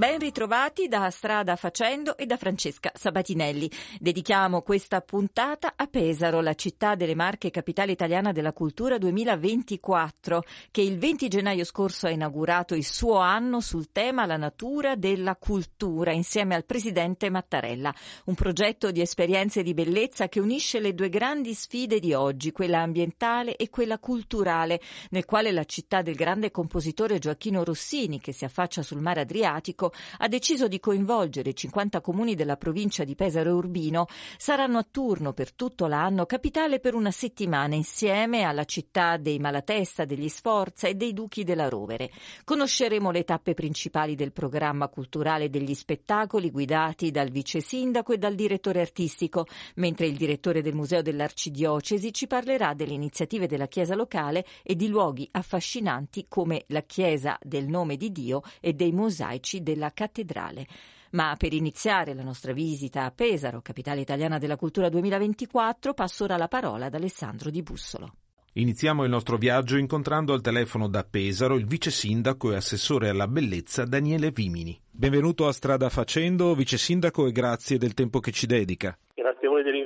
Ben ritrovati da Strada Facendo e da Francesca Sabatinelli. Dedichiamo questa puntata a Pesaro, la città delle Marche capitale italiana della cultura 2024, che il 20 gennaio scorso ha inaugurato il suo anno sul tema La natura della cultura insieme al presidente Mattarella. Un progetto di esperienze di bellezza che unisce le due grandi sfide di oggi, quella ambientale e quella culturale, nel quale la città del grande compositore Gioacchino Rossini, che si affaccia sul mare Adriatico, ha deciso di coinvolgere i 50 comuni della provincia di Pesaro e Urbino. Saranno a turno per tutto l'anno capitale per una settimana insieme alla città dei Malatesta, degli Sforza e dei Duchi della Rovere. Conosceremo le tappe principali del programma culturale degli spettacoli guidati dal vice sindaco e dal direttore artistico, mentre il direttore del Museo dell'Arcidiocesi ci parlerà delle iniziative della Chiesa locale e di luoghi affascinanti come la Chiesa del Nome di Dio e dei mosaici della della cattedrale. Ma per iniziare la nostra visita a Pesaro, capitale italiana della cultura 2024, passo ora la parola ad Alessandro Di Bussolo. Iniziamo il nostro viaggio incontrando al telefono da Pesaro il vice sindaco e assessore alla bellezza Daniele Vimini. Benvenuto a Strada Facendo, vice sindaco, e grazie del tempo che ci dedica.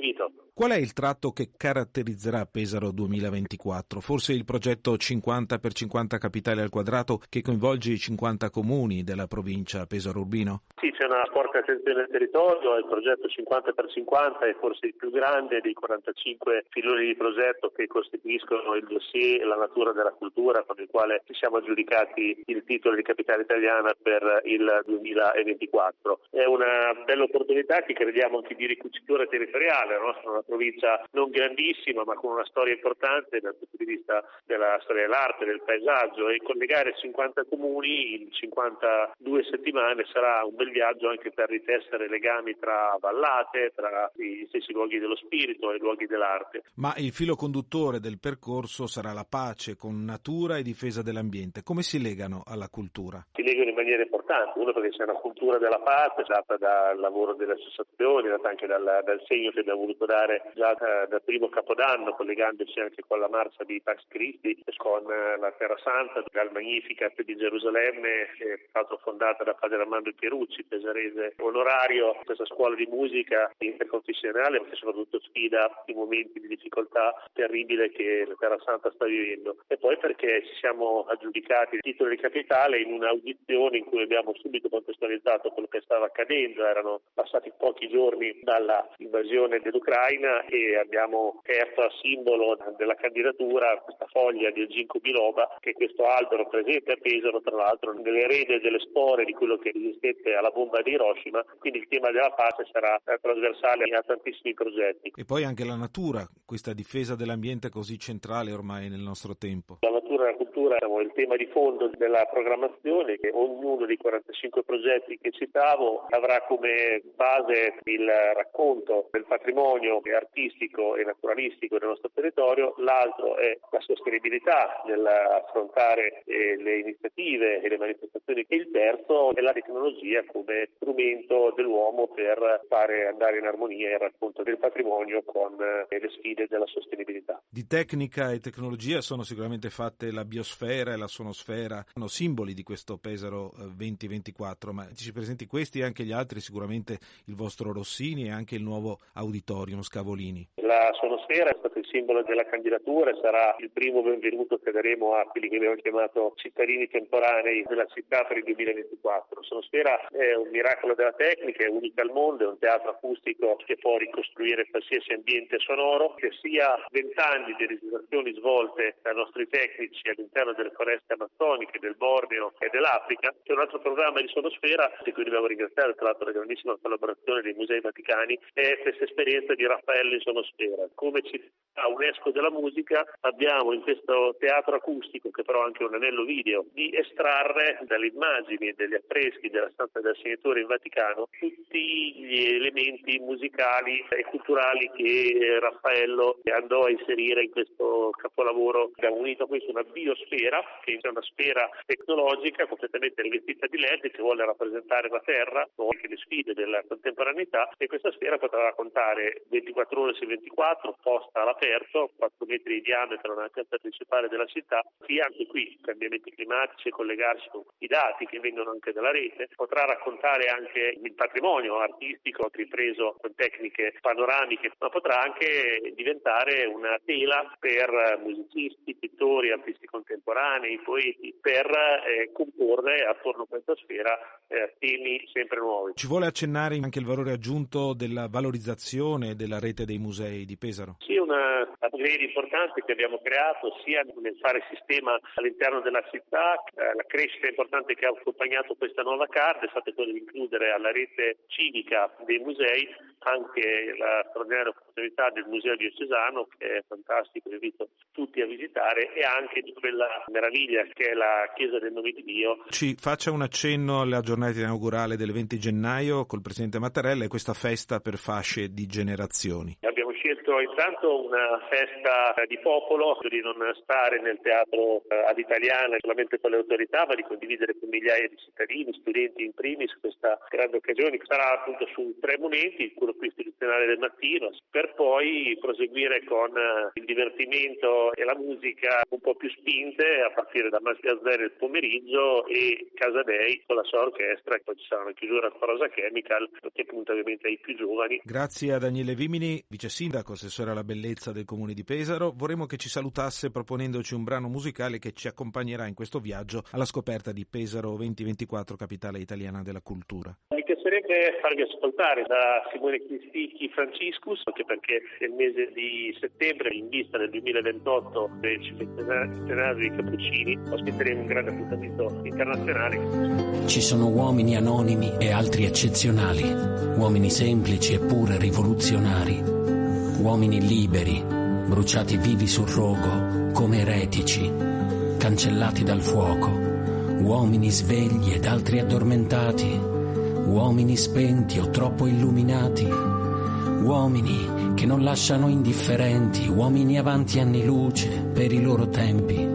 Dell'invito. Qual è il tratto che caratterizzerà Pesaro 2024? Forse il progetto 50 x 50 capitali al quadrato che coinvolge i 50 comuni della provincia Pesaro Urbino? Sì, c'è una forte attenzione al territorio, il progetto 50 x 50 è forse il più grande dei 45 filoni di progetto che costituiscono il dossier La natura della cultura con il quale ci siamo aggiudicati il titolo di capitale italiana per il 2024. È una bella opportunità che crediamo anche di ricucitura territoriale, la nostra è una provincia non grandissima ma con una storia importante dal punto di vista della storia dell'arte, del paesaggio e collegare 50 comuni in 52 settimane sarà un bel viaggio anche per ritessere legami tra vallate, tra gli stessi luoghi dello spirito e luoghi dell'arte. Ma il filo conduttore del percorso sarà la pace con natura e difesa dell'ambiente. Come si legano alla cultura? Si legano in maniera importante, uno perché c'è una cultura della pace data dal lavoro delle associazioni, data anche dal, dal segno che abbiamo voluto dare già da, dal primo capodanno, collegandoci anche con la marcia di Pax Christi, con la Terra Santa, dal Magnificat di Gerusalemme, che è stata fondata da padre Armando Pierucci, pesarese onorario, questa scuola di musica interconfessionale, ma che soprattutto sfida i momenti di difficoltà terribile che la Terra Santa sta vivendo. E poi perché ci siamo aggiudicati il titolo di capitale in un'audizione in cui abbiamo subito contestualizzato quello che stava accadendo, erano passati pochi giorni dalla invasione dell'Ucraina e abbiamo aperto a simbolo della candidatura questa foglia di ginkgo biloba, che è questo albero presente a Pesaro, tra l'altro nell'erede delle spore di quello che resistette alla bomba di Hiroshima, quindi il tema della pace sarà trasversale a tantissimi progetti. E poi anche la natura, questa difesa dell'ambiente così centrale ormai nel nostro tempo. La natura e la cultura è il tema di fondo della programmazione che ognuno dei 45 progetti che citavo avrà come base il racconto del patrimonio artistico e naturalistico del nostro territorio, l'altro è la sostenibilità nell'affrontare eh, le iniziative e le manifestazioni e il terzo è la tecnologia come strumento dell'uomo per fare andare in armonia il racconto del patrimonio con eh, le sfide della sostenibilità. Di tecnica e tecnologia sono sicuramente fatte la biosfera e la sonosfera, sono simboli di questo Pesaro 2024, ma ci presenti questi e anche gli altri, sicuramente il vostro Rossini e anche il nuovo auditorium Scavolini. La sonosfera è stato il simbolo della candidatura e sarà il primo benvenuto che daremo a quelli che abbiamo chiamato cittadini temporanei della città per il 2024. Sonosfera è un miracolo della tecnica, è unica al mondo, è un teatro acustico che può ricostruire qualsiasi ambiente sonoro, che sia vent'anni di registrazioni svolte dai nostri tecnici all'interno delle foreste amazzoniche, del Borneo e dell'Africa, che è un altro programma di sonosfera di cui dobbiamo ringraziare tra l'altro la grandissima collaborazione dei Musei Vaticani, è questa esperienza di Raffaello in sonosfera. Come ci a UNESCO della musica abbiamo in questo teatro acustico, che però è anche un anello video, di estrarre dalle immagini e degli affreschi della stanza del Segnatore in Vaticano tutti gli elementi musicali e culturali che Raffaello andò a inserire in questo capolavoro. Abbiamo unito a questo una biosfera, che è una sfera tecnologica completamente rivestita di LED che vuole rappresentare la Terra, o anche le sfide della contemporaneità, e questa sfera potrà raccontare 24 ore su 24, posta all'aperto aperto, 4 metri di diametro nella piazza principale della città, chi anche qui, cambiamenti climatici e collegarsi con i dati che vengono anche dalla rete, potrà raccontare anche il patrimonio artistico ripreso con tecniche panoramiche, ma potrà anche diventare una tela per musicisti, pittori, artisti contemporanei, poeti, per eh, comporre attorno a questa sfera eh, temi sempre nuovi. Ci vuole accennare anche il valore aggiunto della valorizzazione della rete dei musei di Pesaro? Sì, una upgrade importante che abbiamo creato sia nel fare sistema all'interno della città, eh, la crescita importante che ha accompagnato questa nuova card è stata quella di includere alla rete civica dei musei anche la straordinaria opportunità del Museo Diocesano che è fantastico, invito tutti a visitare e anche di quella meraviglia che è la Chiesa del Nome di Dio. Ci faccia un accenno alla giornata inaugurale del 20 gennaio col Presidente Mattarella e questa festa per fasce di generazioni. Abbiamo scelto intanto una festa di popolo, di non stare nel teatro eh, all'italiana solamente con le autorità, ma di condividere con migliaia di cittadini, studenti in primis, questa grande occasione che sarà appunto su tre momenti, quello più istituzionale del mattino, per poi proseguire con eh, il divertimento e la musica un po' più spinte a partire da Zero il pomeriggio e Casa Dei con la sua orchestra poi ci sarà una chiusura con Rosa Chemical che punta ovviamente ai più giovani. Grazie a Daniele Vimini, vice sindaco, assessore alla bellezza del comune di Pesaro. Vorremmo che ci salutasse proponendoci un brano musicale che ci accompagnerà in questo viaggio alla scoperta di Pesaro 2024, capitale italiana della cultura. Mi piacerebbe farvi ascoltare da Simone Cristicchi Franciscus, anche perché nel mese di settembre, in vista del 2028 del cinquantenario di Cappuccini, ospiteremo un grande appuntamento internazionale. Ci sono uomini anonimi e altri eccezionali, uomini semplici eppure rivoluzionari, uomini liberi, bruciati vivi sul rogo come eretici, cancellati dal fuoco, uomini svegli ed altri addormentati. Uomini spenti o troppo illuminati, uomini che non lasciano indifferenti, uomini avanti anni luce per i loro tempi.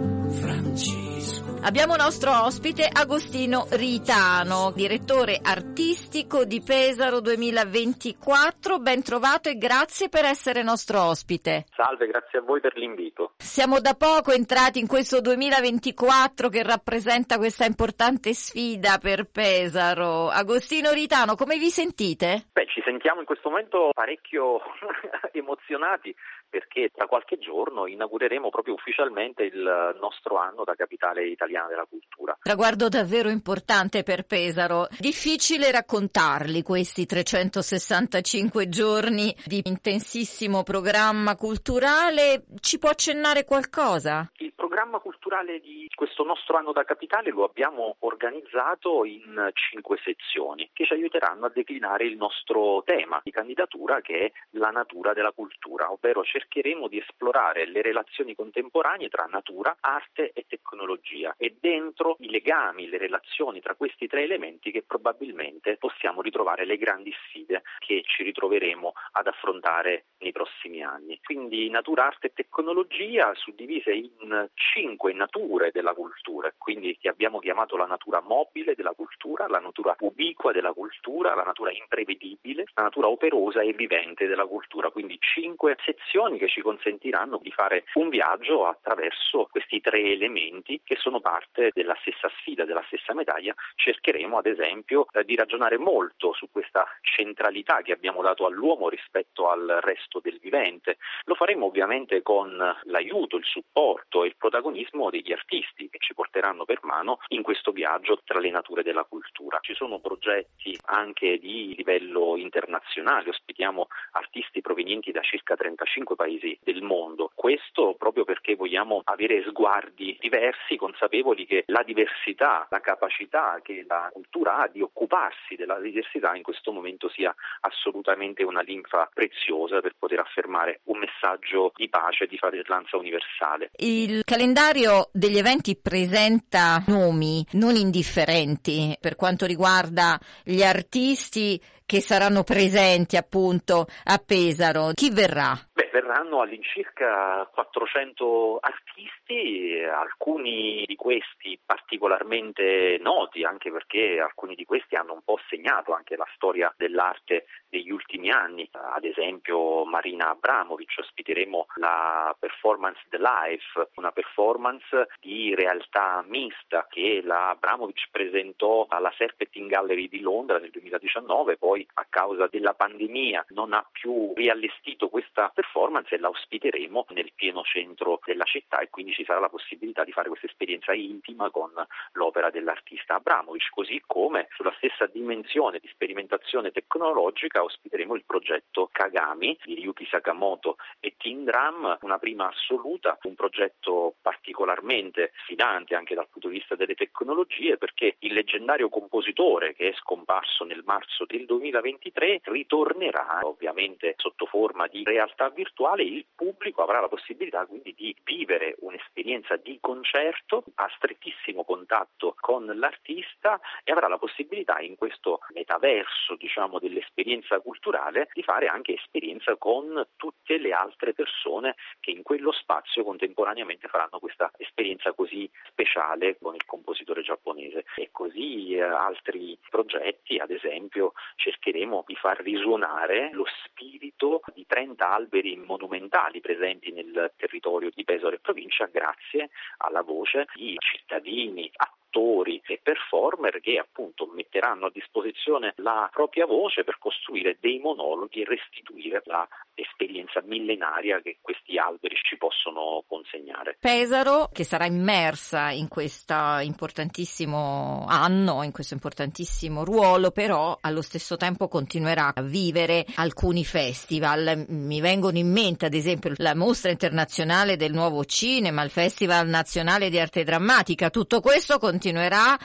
Abbiamo nostro ospite Agostino Ritano, direttore artistico di Pesaro 2024. Ben trovato e grazie per essere nostro ospite. Salve, grazie a voi per l'invito. Siamo da poco entrati in questo 2024 che rappresenta questa importante sfida per Pesaro. Agostino Ritano, come vi sentite? Beh, ci sentiamo in questo momento parecchio emozionati perché tra qualche giorno inaugureremo proprio ufficialmente il nostro anno da capitale italiana della cultura. Traguardo davvero importante per Pesaro. Difficile raccontarli questi 365 giorni di intensissimo programma culturale. Ci può accennare qualcosa? Il programma culturale di questo nostro anno da capitale lo abbiamo organizzato in cinque sezioni che ci aiuteranno a declinare il nostro tema di candidatura che è la natura della cultura, ovvero cercheremo di esplorare le relazioni contemporanee tra natura, arte e tecnologia e dentro i legami, le relazioni tra questi tre elementi che probabilmente possiamo ritrovare le grandi sfide che ci ritroveremo ad affrontare nei prossimi anni. Quindi natura, arte e tecnologia suddivise in cinque nature della cultura, quindi che abbiamo chiamato la natura mobile della cultura, la natura ubiqua della cultura, la natura imprevedibile, la natura operosa e vivente della cultura, quindi cinque sezioni che ci consentiranno di fare un viaggio attraverso questi tre elementi che sono parte della stessa sfida, della stessa medaglia. Cercheremo ad esempio eh, di ragionare molto su questa centralità che abbiamo dato all'uomo rispetto al resto del vivente. Lo faremo ovviamente con l'aiuto, il supporto e il protagonismo degli artisti che ci porteranno per mano in questo viaggio tra le nature della cultura. Ci sono progetti anche di livello internazionale, ospitiamo artisti provenienti da circa 35 paesi del mondo. Questo proprio perché vogliamo avere sguardi diversi, consapevoli che la diversità, la capacità che la cultura ha di occuparsi della diversità in questo momento sia assolutamente una linfa preziosa per poter affermare un messaggio di pace e di fratellanza universale. Il calendario degli eventi presenta nomi non indifferenti per quanto riguarda gli artisti che saranno presenti appunto a Pesaro. Chi verrà? Beh, verranno all'incirca 400 artisti, alcuni di questi particolarmente noti, anche perché alcuni di questi hanno un po' segnato anche la storia dell'arte degli ultimi anni. Ad esempio Marina Abramovic, ospiteremo la performance The Life, una performance di realtà mista che la Abramovic presentò alla Serpentine Gallery di Londra nel 2019, poi a causa della pandemia non ha più riallestito questa performance e la ospiteremo nel pieno centro della città e quindi ci sarà la possibilità di fare questa esperienza intima con l'opera dell'artista Abramovic, così come sulla stessa dimensione di sperimentazione tecnologica ospiteremo il progetto Kagami di Ryuki Sakamoto e Team Drum, una prima assoluta, un progetto particolarmente sfidante anche dal punto di vista delle tecnologie perché il leggendario compositore che è scomparso nel marzo del 2023 ritornerà ovviamente sotto forma di realtà virtuale, il pubblico avrà la possibilità quindi di vivere un'esperienza di concerto a strettissimo contatto con l'artista e avrà la possibilità in questo metaverso diciamo dell'esperienza culturale di fare anche esperienza con tutte le altre persone che in quello spazio contemporaneamente faranno questa esperienza così speciale con il compositore giapponese. E così eh, altri progetti ad esempio cercheremo di far risuonare lo spirito di 30 alberi monumentali presenti nel territorio di Pesaro e provincia grazie alla voce di cittadini, attori e performer che appunto metteranno a disposizione la propria voce per costruire dei monologhi e restituire la esperienza millenaria che questi alberi ci possono consegnare. Pesaro che sarà immersa in questo importantissimo anno, in questo importantissimo ruolo, però allo stesso tempo continuerà a vivere alcuni festival. Mi vengono in mente ad esempio la mostra internazionale del nuovo cinema, il Festival nazionale di arte drammatica. Tutto questo continuerà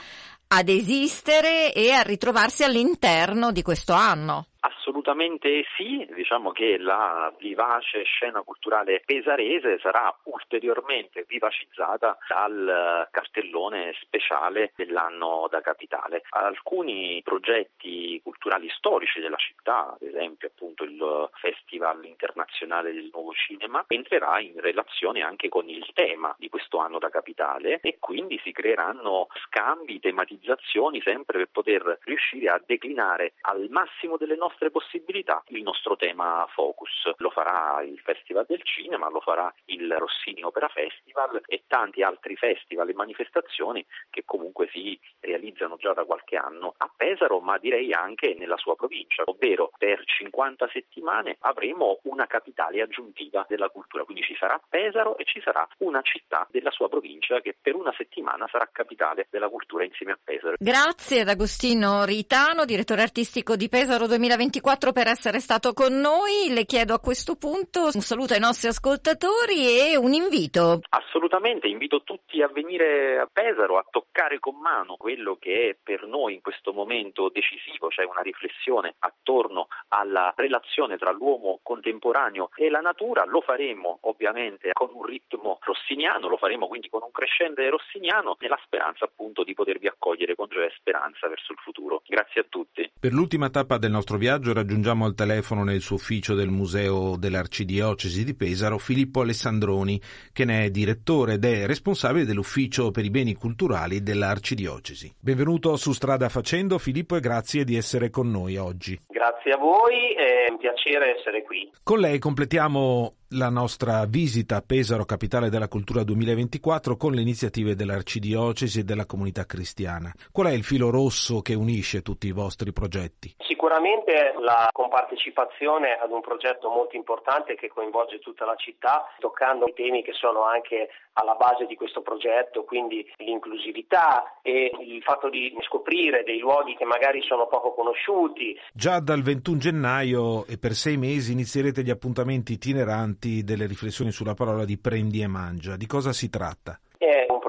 ad esistere e a ritrovarsi all'interno di questo anno. Assolutamente sì, diciamo che la vivace scena culturale pesarese sarà ulteriormente vivacizzata dal cartellone speciale dell'anno da capitale. Alcuni progetti culturali storici della città, ad esempio appunto il Festival internazionale del nuovo cinema, entrerà in relazione anche con il tema di questo anno da capitale e quindi si creeranno scambi, tematizzazioni sempre per poter riuscire a declinare al massimo delle nostre possibilità possibilità il nostro tema focus. Lo farà il Festival del Cinema, lo farà il Rossini Opera Festival e tanti altri festival e manifestazioni che comunque si realizzano già da qualche anno a Pesaro, ma direi anche nella sua provincia, ovvero per 50 settimane avremo una capitale aggiuntiva della cultura, quindi ci sarà Pesaro e ci sarà una città della sua provincia che per una settimana sarà capitale della cultura insieme a Pesaro. Grazie ad Agostino Ritano, direttore artistico di Pesaro 2024 per essere stato con noi. Le chiedo a questo punto un saluto ai nostri ascoltatori e un invito. Assolutamente, invito tutti a venire a Pesaro a toccare con mano quello che è per noi in questo momento decisivo, cioè una riflessione attorno alla relazione tra l'uomo contemporaneo e la natura. Lo faremo ovviamente con un ritmo rossiniano, lo faremo quindi con un crescente rossiniano nella speranza appunto di potervi accogliere con gioia e speranza verso il futuro. Grazie a tutti. Per l'ultima tappa del nostro viaggio raggiungiamo al telefono nel suo ufficio del Museo dell'Arcidiocesi di Pesaro Filippo Alessandroni, che ne è direttore ed è responsabile dell'ufficio per i beni culturali dell'Arcidiocesi. Benvenuto su Strada Facendo Filippo e grazie di essere con noi oggi. Grazie a voi, è un piacere essere qui. Con lei completiamo la nostra visita a Pesaro, capitale della cultura 2024, con le iniziative dell'Arcidiocesi e della comunità cristiana. Qual è il filo rosso che unisce tutti i vostri progetti? Sicuramente la compartecipazione ad un progetto molto importante che coinvolge tutta la città, toccando temi che sono anche alla base di questo progetto, quindi l'inclusività e il fatto di scoprire dei luoghi che magari sono poco conosciuti. Già dal 21 gennaio e per sei mesi inizierete gli appuntamenti itineranti delle riflessioni sulla parola di Prendi e Mangia. Di cosa si tratta?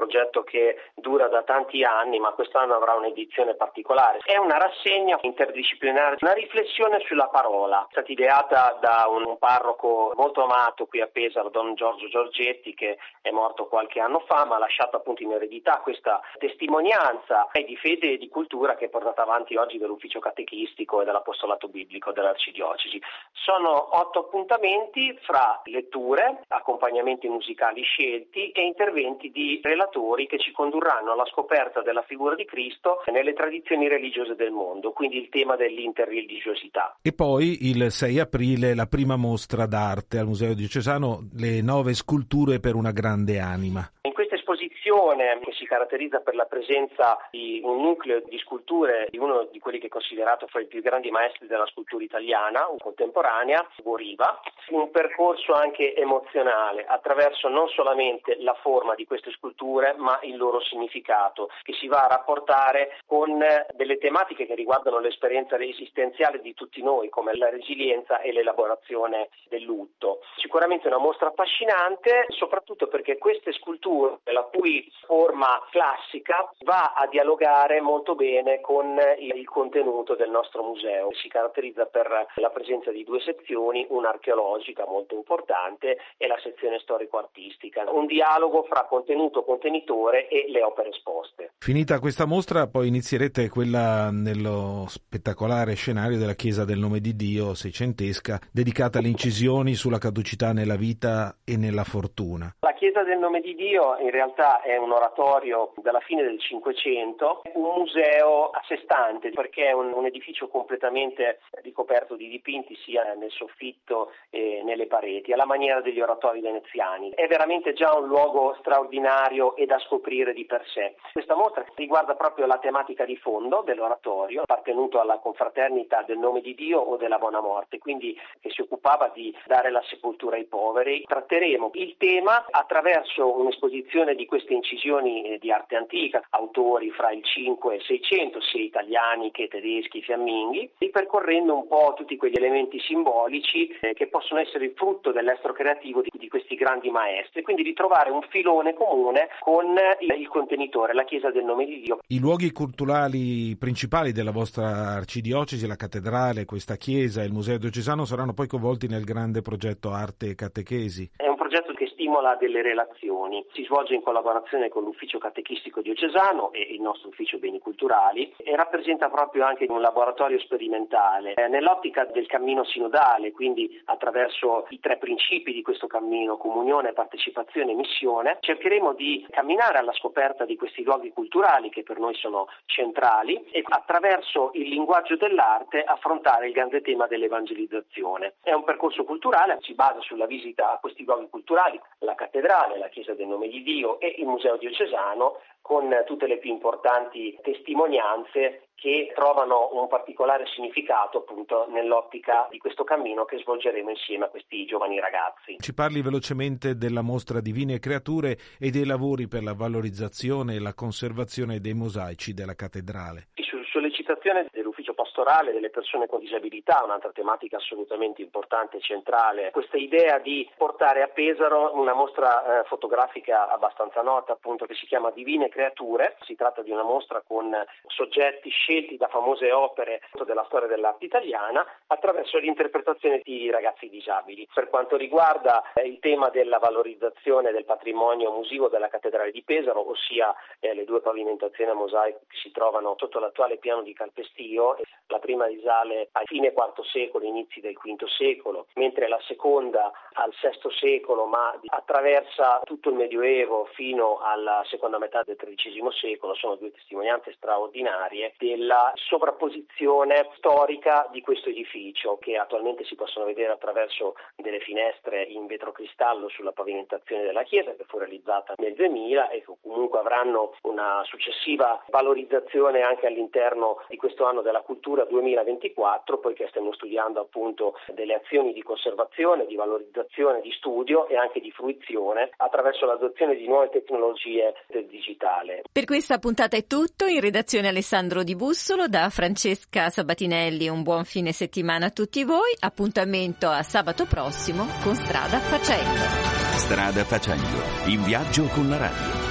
Progetto che dura da tanti anni, ma quest'anno avrà un'edizione particolare. È una rassegna interdisciplinare, una riflessione sulla parola, è stata ideata da un parroco molto amato qui a Pesaro, Don Giorgio Giorgetti, che è morto qualche anno fa, ma ha lasciato appunto in eredità questa testimonianza di fede e di cultura che è portata avanti oggi dall'ufficio catechistico e dall'apostolato biblico dell'arcidiocesi. Sono otto appuntamenti fra letture, accompagnamenti musicali scelti e interventi di relatori che ci condurranno alla scoperta della figura di Cristo nelle tradizioni religiose del mondo, quindi il tema dell'interreligiosità. E poi il 6 aprile la prima mostra d'arte al Museo Diocesano, le nove sculture per una grande anima. In questa esposizione che si caratterizza per la presenza di un nucleo di sculture di uno di quelli che è considerato fra i più grandi maestri della scultura italiana, contemporanea, Boriva, un percorso anche emozionale attraverso non solamente la forma di queste sculture ma il loro significato che si va a rapportare con delle tematiche che riguardano l'esperienza esistenziale di tutti noi come la resilienza e l'elaborazione del lutto. Sicuramente una mostra affascinante soprattutto perché queste sculture la cui forma classica va a dialogare molto bene con il contenuto del nostro museo. Si caratterizza per la presenza di due sezioni, una archeologica molto importante e la sezione storico-artistica. Un dialogo fra contenuto, contenitore e le opere esposte. Finita questa mostra, poi inizierete quella nello spettacolare scenario della Chiesa del Nome di Dio seicentesca, dedicata alle incisioni sulla caducità nella vita e nella fortuna. La Chiesa del Nome di Dio in realtà è un oratorio dalla fine del Cinquecento, un museo a sé stante perché è un, un edificio completamente ricoperto di dipinti sia nel soffitto e nelle pareti, alla maniera degli oratori veneziani. È veramente già un luogo straordinario e da scoprire di per sé. Questa mostra riguarda proprio la tematica di fondo dell'oratorio, appartenuto alla confraternita del nome di Dio o della buona morte, quindi che si occupava di dare la sepoltura ai poveri. Tratteremo il tema attraverso un'esposizione di queste incisioni eh, di arte antica, autori fra il 5 e il 600, sia italiani che tedeschi, fiamminghi, ripercorrendo un po' tutti quegli elementi simbolici eh, che possono essere il frutto dell'estro creativo di, di, questi grandi maestri, quindi di trovare un filone comune con il, il contenitore, la Chiesa del nome di Dio. I luoghi culturali principali della vostra arcidiocesi, la cattedrale, questa chiesa e il museo diocesano saranno poi coinvolti nel grande progetto Arte e Catechesi. È un progetto che stimola delle relazioni, si svolge in collaborazione con l'ufficio catechistico diocesano e il nostro ufficio beni culturali e rappresenta proprio anche un laboratorio sperimentale eh, nell'ottica del cammino sinodale, quindi attraverso i tre principi di questo cammino, comunione, partecipazione e missione, cercheremo di camminare alla scoperta di questi luoghi culturali che per noi sono centrali e attraverso il linguaggio dell'arte affrontare il grande tema dell'evangelizzazione. È un percorso culturale, si basa sulla visita a questi luoghi culturali, la cattedrale, la chiesa del nome di Dio e il museo diocesano con tutte le più importanti testimonianze che trovano un particolare significato appunto nell'ottica di questo cammino che svolgeremo insieme a questi giovani ragazzi. Ci parli velocemente della mostra Divine Creature e dei lavori per la valorizzazione e la conservazione dei mosaici della cattedrale. Su sollecitazione dell'ufficio pastorale delle persone con disabilità, un'altra tematica assolutamente importante e centrale, questa idea di portare a Pesaro una mostra eh, fotografica abbastanza nota appunto che si chiama Divine Creature, si tratta di una mostra con soggetti scelti da famose opere della storia dell'arte italiana attraverso l'interpretazione di ragazzi disabili. Per quanto riguarda eh, il tema della valorizzazione del patrimonio musivo della cattedrale di Pesaro, ossia eh, le due pavimentazioni a mosaico che si trovano sotto l'attuale piano di Calpestio, la prima risale a fine IV secolo, inizi del V secolo, mentre la seconda al VI secolo, ma attraversa tutto il Medioevo fino alla seconda metà del XIII secolo, sono due testimonianze straordinarie del della sovrapposizione storica di questo edificio che attualmente si possono vedere attraverso delle finestre in vetrocristallo sulla pavimentazione della chiesa che fu realizzata nel 2000 e che comunque avranno una successiva valorizzazione anche all'interno di questo anno della cultura 2024 poiché stiamo studiando appunto delle azioni di conservazione, di valorizzazione, di studio e anche di fruizione attraverso l'adozione di nuove tecnologie del digitale. Per questa puntata è tutto, in redazione Alessandro Di Bussolo, da Francesca Sabatinelli un buon fine settimana a tutti voi, appuntamento a sabato prossimo con Strada Facendo. Strada Facendo, in viaggio con la radio.